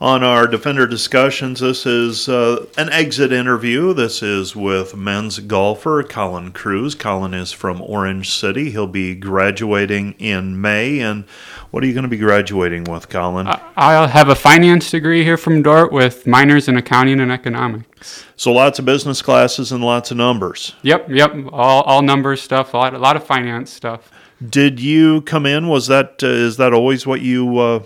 On our Defender discussions, this is uh, an exit interview. This is with men's golfer Kolin Kroeze. Kolin is from Orange City. He'll be graduating in May. And what are you going to be graduating with, Kolin? I'll have a finance degree here from Dordt with minors in accounting and economics. So lots of business classes and lots of numbers. Yep, yep, all, all numbers stuff, a lot, a lot of finance stuff. Did you come in? Was that uh, is that always what you uh,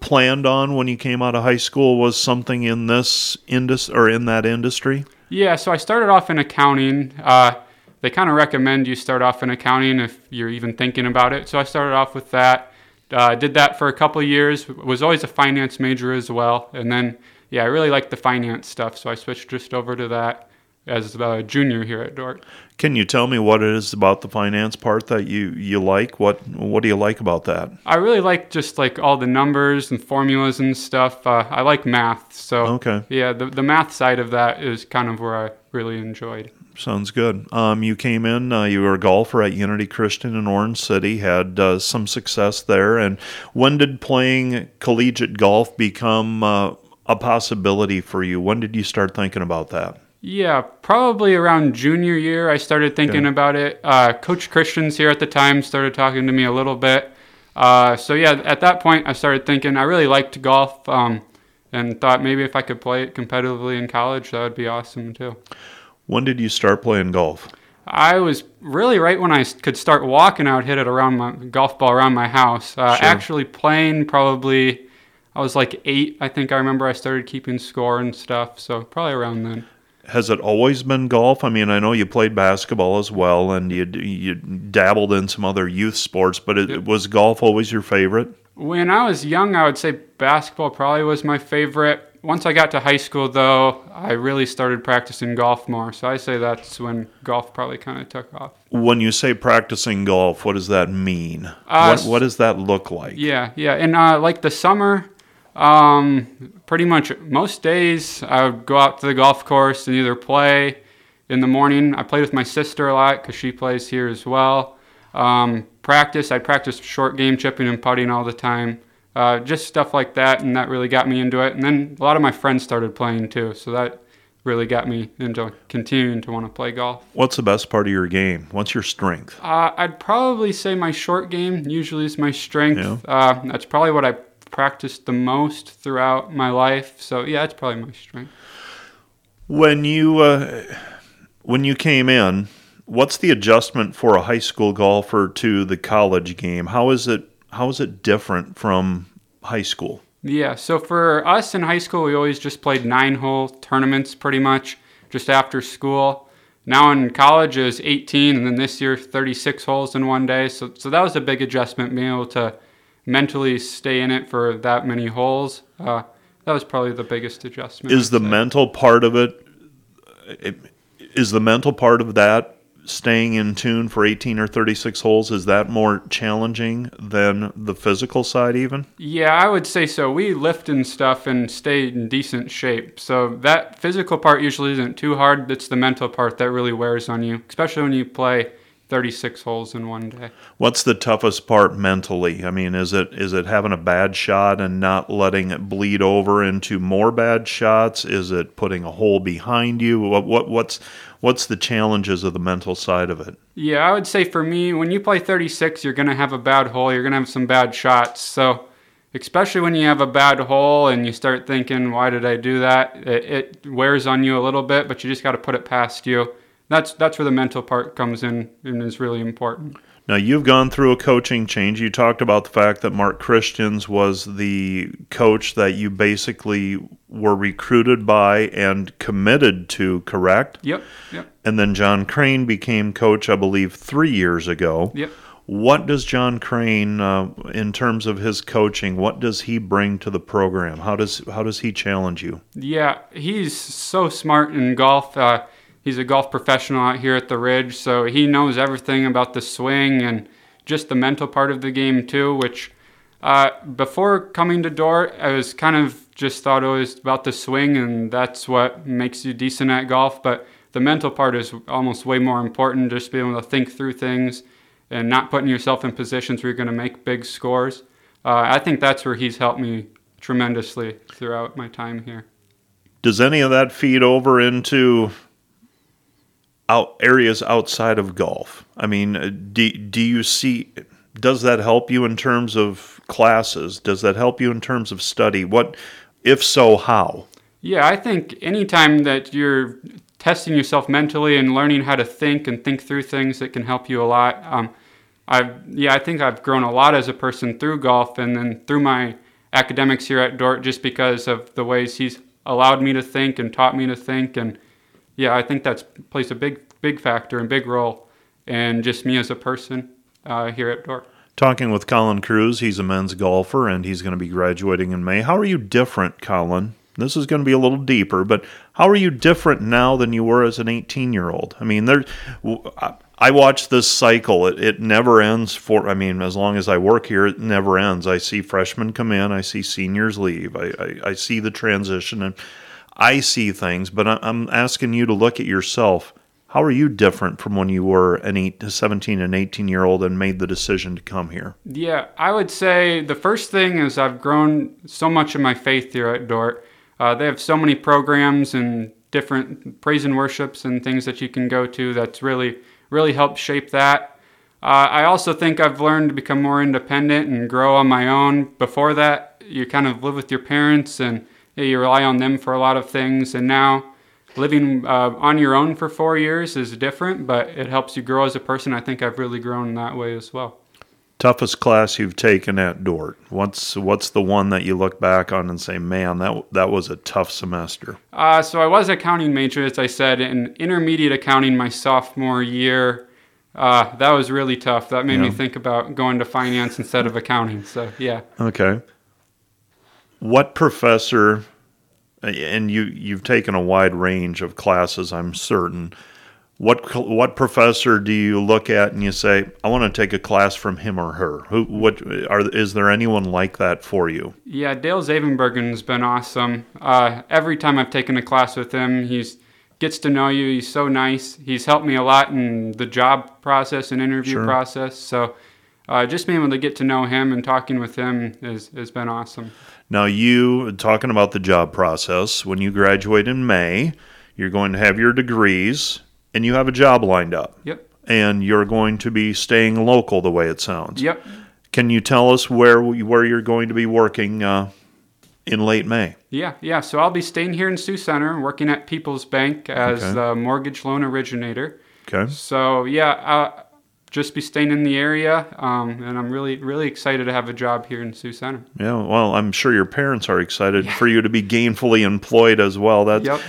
planned on when you came out of high school? Was something in this industry or in that industry? Yeah, so I started off in accounting. Uh, they kind of recommend you start off in accounting if you're even thinking about it. So I started off with that. Uh, did that for a couple of years. Was always a finance major as well, and then yeah, I really liked the finance stuff, so I switched just over to that as a junior here at Dordt. Can you tell me what it is about the finance part that you, you like? What what do you like about that? I really like just like all the numbers and formulas and stuff. Uh, I like math, so Okay. yeah, the the math side of that is kind of where I really enjoyed. Sounds good. Um, you came in, uh, you were a golfer at Unity Christian in Orange City, had uh, some success there. And when did playing collegiate golf become uh, a possibility for you? When did you start thinking about that? Yeah, probably around junior year, I started thinking Okay. about it. Uh, Coach Christians here at the time started talking to me a little bit. Uh, so yeah, at that point, I started thinking I really liked golf, um, and thought maybe if I could play it competitively in college, that would be awesome too. When did you start playing golf? I was really right when I could start walking. I would hit it around my golf ball around my house. Uh, Sure. Actually playing, probably I was like eight. I think I remember I started keeping score and stuff. So probably around then. Has it always been golf? I mean, I know you played basketball as well, and you you dabbled in some other youth sports, but it, Yep. was golf always your favorite? When I was young, I would say basketball probably was my favorite. Once I got to high school, though, I really started practicing golf more. So I say that's when golf probably kind of took off. When you say practicing golf, what does that mean? Uh, what, what does that look like? Yeah, yeah, and uh, like the summer, um, pretty much most days I would go out to the golf course and either play in the morning. I played with my sister a lot because she plays here as well. Um, practice, I practiced short game chipping and putting all the time. Uh, just stuff like that, and that really got me into it. And then a lot of my friends started playing too, so that really got me into continuing to want to play golf. What's the best part of your game? What's your strength? Uh, I'd probably say my short game usually is my strength. Yeah. Uh, that's probably what I practiced the most throughout my life. So yeah, it's probably my strength. When you uh, when you came in, what's the adjustment for a high school golfer to the college game? How is it how is it different from high school? Yeah. So for us in high school, we always just played nine-hole tournaments, pretty much, just after school. Now in college it was 18, and then this year 36 holes in one day. So so that was a big adjustment, being able to mentally stay in it for that many holes. Uh, that was probably the biggest adjustment. Is the mental part of it is the mental part of that staying in tune for 18 or 36 holes is that more challenging than the physical side even? Yeah, I would say so. We lift and stuff and stay in decent shape. So that physical part usually isn't too hard. It's the mental part that really wears on you, especially when you play 36 holes in one day. What's the toughest part mentally? I mean, is it is it having a bad shot and not letting it bleed over into more bad shots? Is it putting a hole behind you? What, what what's what's the challenges of the mental side of it? Yeah, I would say for me, when you play 36, you're going to have a bad hole. You're going to have some bad shots. So, especially when you have a bad hole and you start thinking, why did I do that? It, it wears on you a little bit, but you just got to put it past you. That's that's where the mental part comes in and is really important. Now you've gone through a coaching change. You talked about the fact that Mark Christians was the coach that you basically were recruited by and committed to, correct? Yep, yep, And then John Crane became coach, I believe, three years ago. yep. What does John Crane, uh, in terms of his coaching, what does he bring to the program? How does how does he challenge you? Yeah, he's so smart in golf. Uh, he's a golf professional out here at the Ridge, so he knows everything about the swing and just the mental part of the game too. Which uh, before coming to Dordt, I was kind of just thought it was about the swing, and that's what makes you decent at golf. But the mental part is almost way more important. Just being able to think through things and not putting yourself in positions where you're going to make big scores. Uh, I think that's where he's helped me tremendously throughout my time here. Does any of that feed over into out areas outside of golf? I mean, uh, do, do you see does that help you in terms of classes? Does that help you in terms of study? What if so, how? Yeah, I think anytime that you're testing yourself mentally and learning how to think and think through things, it can help you a lot. Um, I've yeah, I think I've grown a lot as a person through golf and then through my academics here at Dordt, just because of the ways he's allowed me to think and taught me to think. And yeah, I think that's plays a big big factor and big role in just me as a person uh, here at Dordt. Talking with Kolin Kroeze, he's a men's golfer and he's going to be graduating in May. How are you different, Kolin? This is going to be a little deeper, but how are you different now than you were as an 18 year old? I mean, there. I watch this cycle. It, it never ends for, I mean, as long as I work here, it never ends. I see freshmen come in, I see seniors leave, I, I, I see the transition, and I see things, but I'm asking you to look at yourself. How are you different from when you were an eight, 17 and 18 year old and made the decision to come here? Yeah, I would say the first thing is I've grown so much in my faith here at Dordt. Uh, they have so many programs and different praise and worships and things that you can go to that's really, really helped shape that. Uh, I also think I've learned to become more independent and grow on my own. Before that, you kind of live with your parents and you rely on them for a lot of things. And now, living uh, on your own for four years is different, but it helps you grow as a person. I think I've really grown that way as well. Toughest class you've taken at Dordt? What's what's the one that you look back on and say, man, that that was a tough semester? Uh, so I was accounting major, as I said, in intermediate accounting my sophomore year. Uh, that was really tough. That made yeah. me think about going to finance instead of accounting. So yeah. Okay. What professor? And you you've taken a wide range of classes, I'm certain what what professor do you look at and you say I want to take a class from him or her? Who what are is there anyone like that for you? Yeah, Dale Zavenbergen's been awesome. Uh, every time I've taken a class with him, he's gets to know you. He's so nice. He's helped me a lot in the job process and interview sure. process. So uh, just being able to get to know him and talking with him is, has been awesome. Now, you talking about the job process, when you graduate in May, you're going to have your degrees and you have a job lined up. Yep. And you're going to be staying local, the way it sounds. Yep. Can you tell us where where you're going to be working uh, in late May? Yeah, yeah. So I'll be staying here in Sioux Center, working at People's Bank as okay. the mortgage loan originator. Okay. So yeah, uh, just be staying in the area, um, and I'm really really excited to have a job here in Sioux Center. Yeah, well, I'm sure your parents are excited yeah. for you to be gainfully employed as well. That's yep.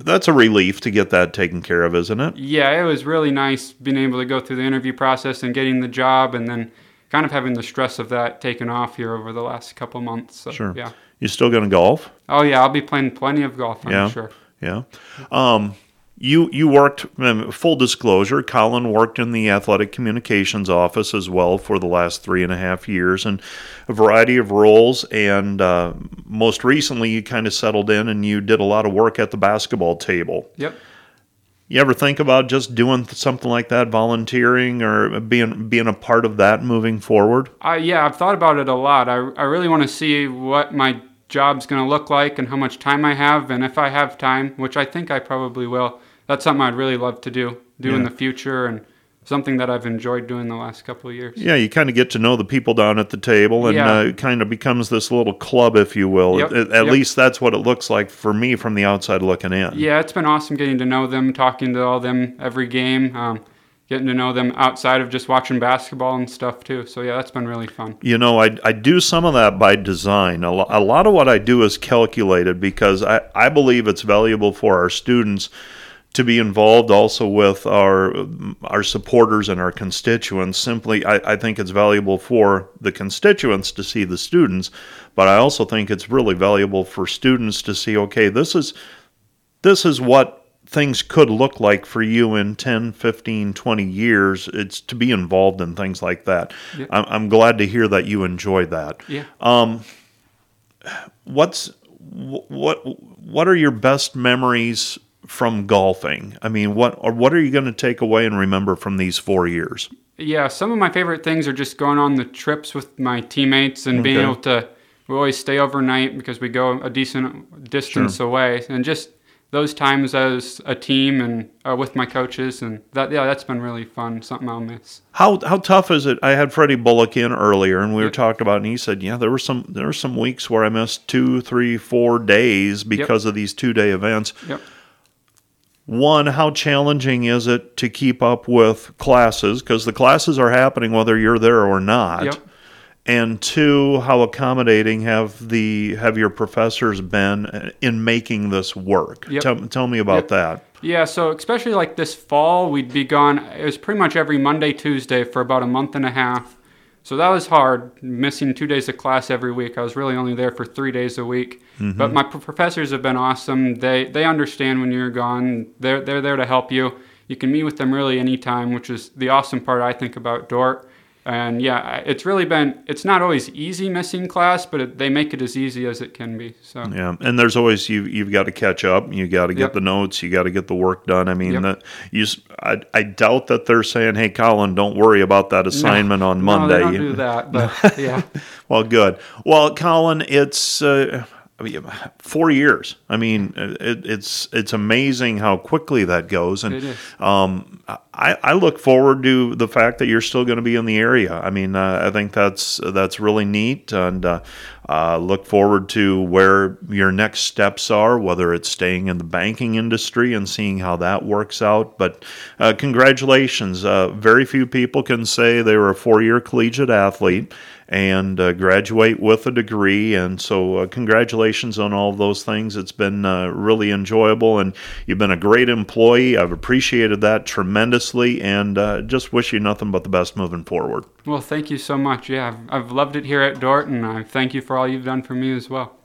that's a relief to get that taken care of, isn't it? Yeah, it was really nice being able to go through the interview process and getting the job, and then kind of having the stress of that taken off here over the last couple months. So, sure. Yeah. You still going to golf? Oh yeah, I'll be playing plenty of golf. I'm yeah. sure. Yeah. Um, you you worked um, full disclosure Kolin worked in the athletic communications office as well for the last three and a half years and a variety of roles. And uh, most recently you kind of settled in and you did a lot of work at the basketball table. Yep. You ever think about just doing something like that volunteering or being being a part of that moving forward? Uh, yeah i've thought about it a lot. I, I really want to see what my job's going to look like and how much time i have. And if i have time which i think i probably will that's something I'd really love to do, do yeah. in the future, and something that I've enjoyed doing the last couple of years. Yeah, you kind of get to know the people down at the table, and yeah. uh, it kind of becomes this little club, if you will. Yep. At, at yep. least that's what it looks like for me from the outside looking in. Yeah, it's been awesome getting to know them, talking to all them every game. Um, getting to know them outside of just watching basketball and stuff too. So yeah, that's been really fun. You know, I, I do some of that by design. A, lo- a lot of what I do is calculated because I, I believe it's valuable for our students to be involved also with our our supporters and our constituents. Simply, I, I, think it's valuable for the constituents to see the students, but I also think it's really valuable for students to see. Okay, this is this is what things could look like for you in 10 15 20 years it's to be involved in things like that yeah. I'm, I'm, glad to hear that you enjoy that yeah um, what's what what are your best memories from golfing? I mean, what or what are you going to take away and remember from these four years? Yeah, some of my favorite things are just going on the trips with my teammates and okay. being able to we always stay overnight because we go a decent distance away, and just those times as a team and uh, with my coaches, and that yeah, that's been really fun. Something I'll miss. How how tough is it? I had Freddie Bullock in earlier, and we were Yep. talking about, and he said, yeah, there were some there were some weeks where I missed two, three, four days because of these two day events. Yep. One, how challenging is it to keep up with classes because the classes are happening whether you're there or not. Yep. And two, how accommodating have the have your professors been uh, in making this work? Yep. Tell, tell me about Yep. that. Yeah, so especially like this fall, we'd be gone. It was pretty much every Monday, Tuesday for about a month and a half. So that was hard, missing two days of class every week. I was really only there for three days a week. Mm-hmm. But my pro- professors have been awesome. They they understand when you're gone. They're they're there to help you. You can meet with them really anytime, which is the awesome part I think about Dordt. And yeah, it's really been. It's not always easy missing class, but it, they make it as easy as it can be. So Yeah, and there's always you you've got to catch up. You got to get Yep. the notes. You got to get the work done. I mean, Yep. that you. I, I doubt that they're saying, "Hey, Kolin, don't worry about that assignment on Monday." No, they don't do that. But yeah. Well, good. Well, Kolin, it's uh, I mean, four years. I mean, it, it's it's amazing how quickly that goes, and um, I, I look forward to the fact that you're still going to be in the area. I mean, uh, I think that's that's really neat, and uh, uh, look forward to where your next steps are, whether it's staying in the banking industry and seeing how that works out. But uh, congratulations! Uh, very few people can say they were a four-year collegiate athlete and uh, graduate with a degree. And so, uh, congratulations on all those things. It's been uh, really enjoyable, and you've been a great employee. I've appreciated that tremendously, and just wish you nothing but the best moving forward. Well, thank you so much. Yeah, I've, I've loved it here at Dordt, and I thank you for all you've done for me as well.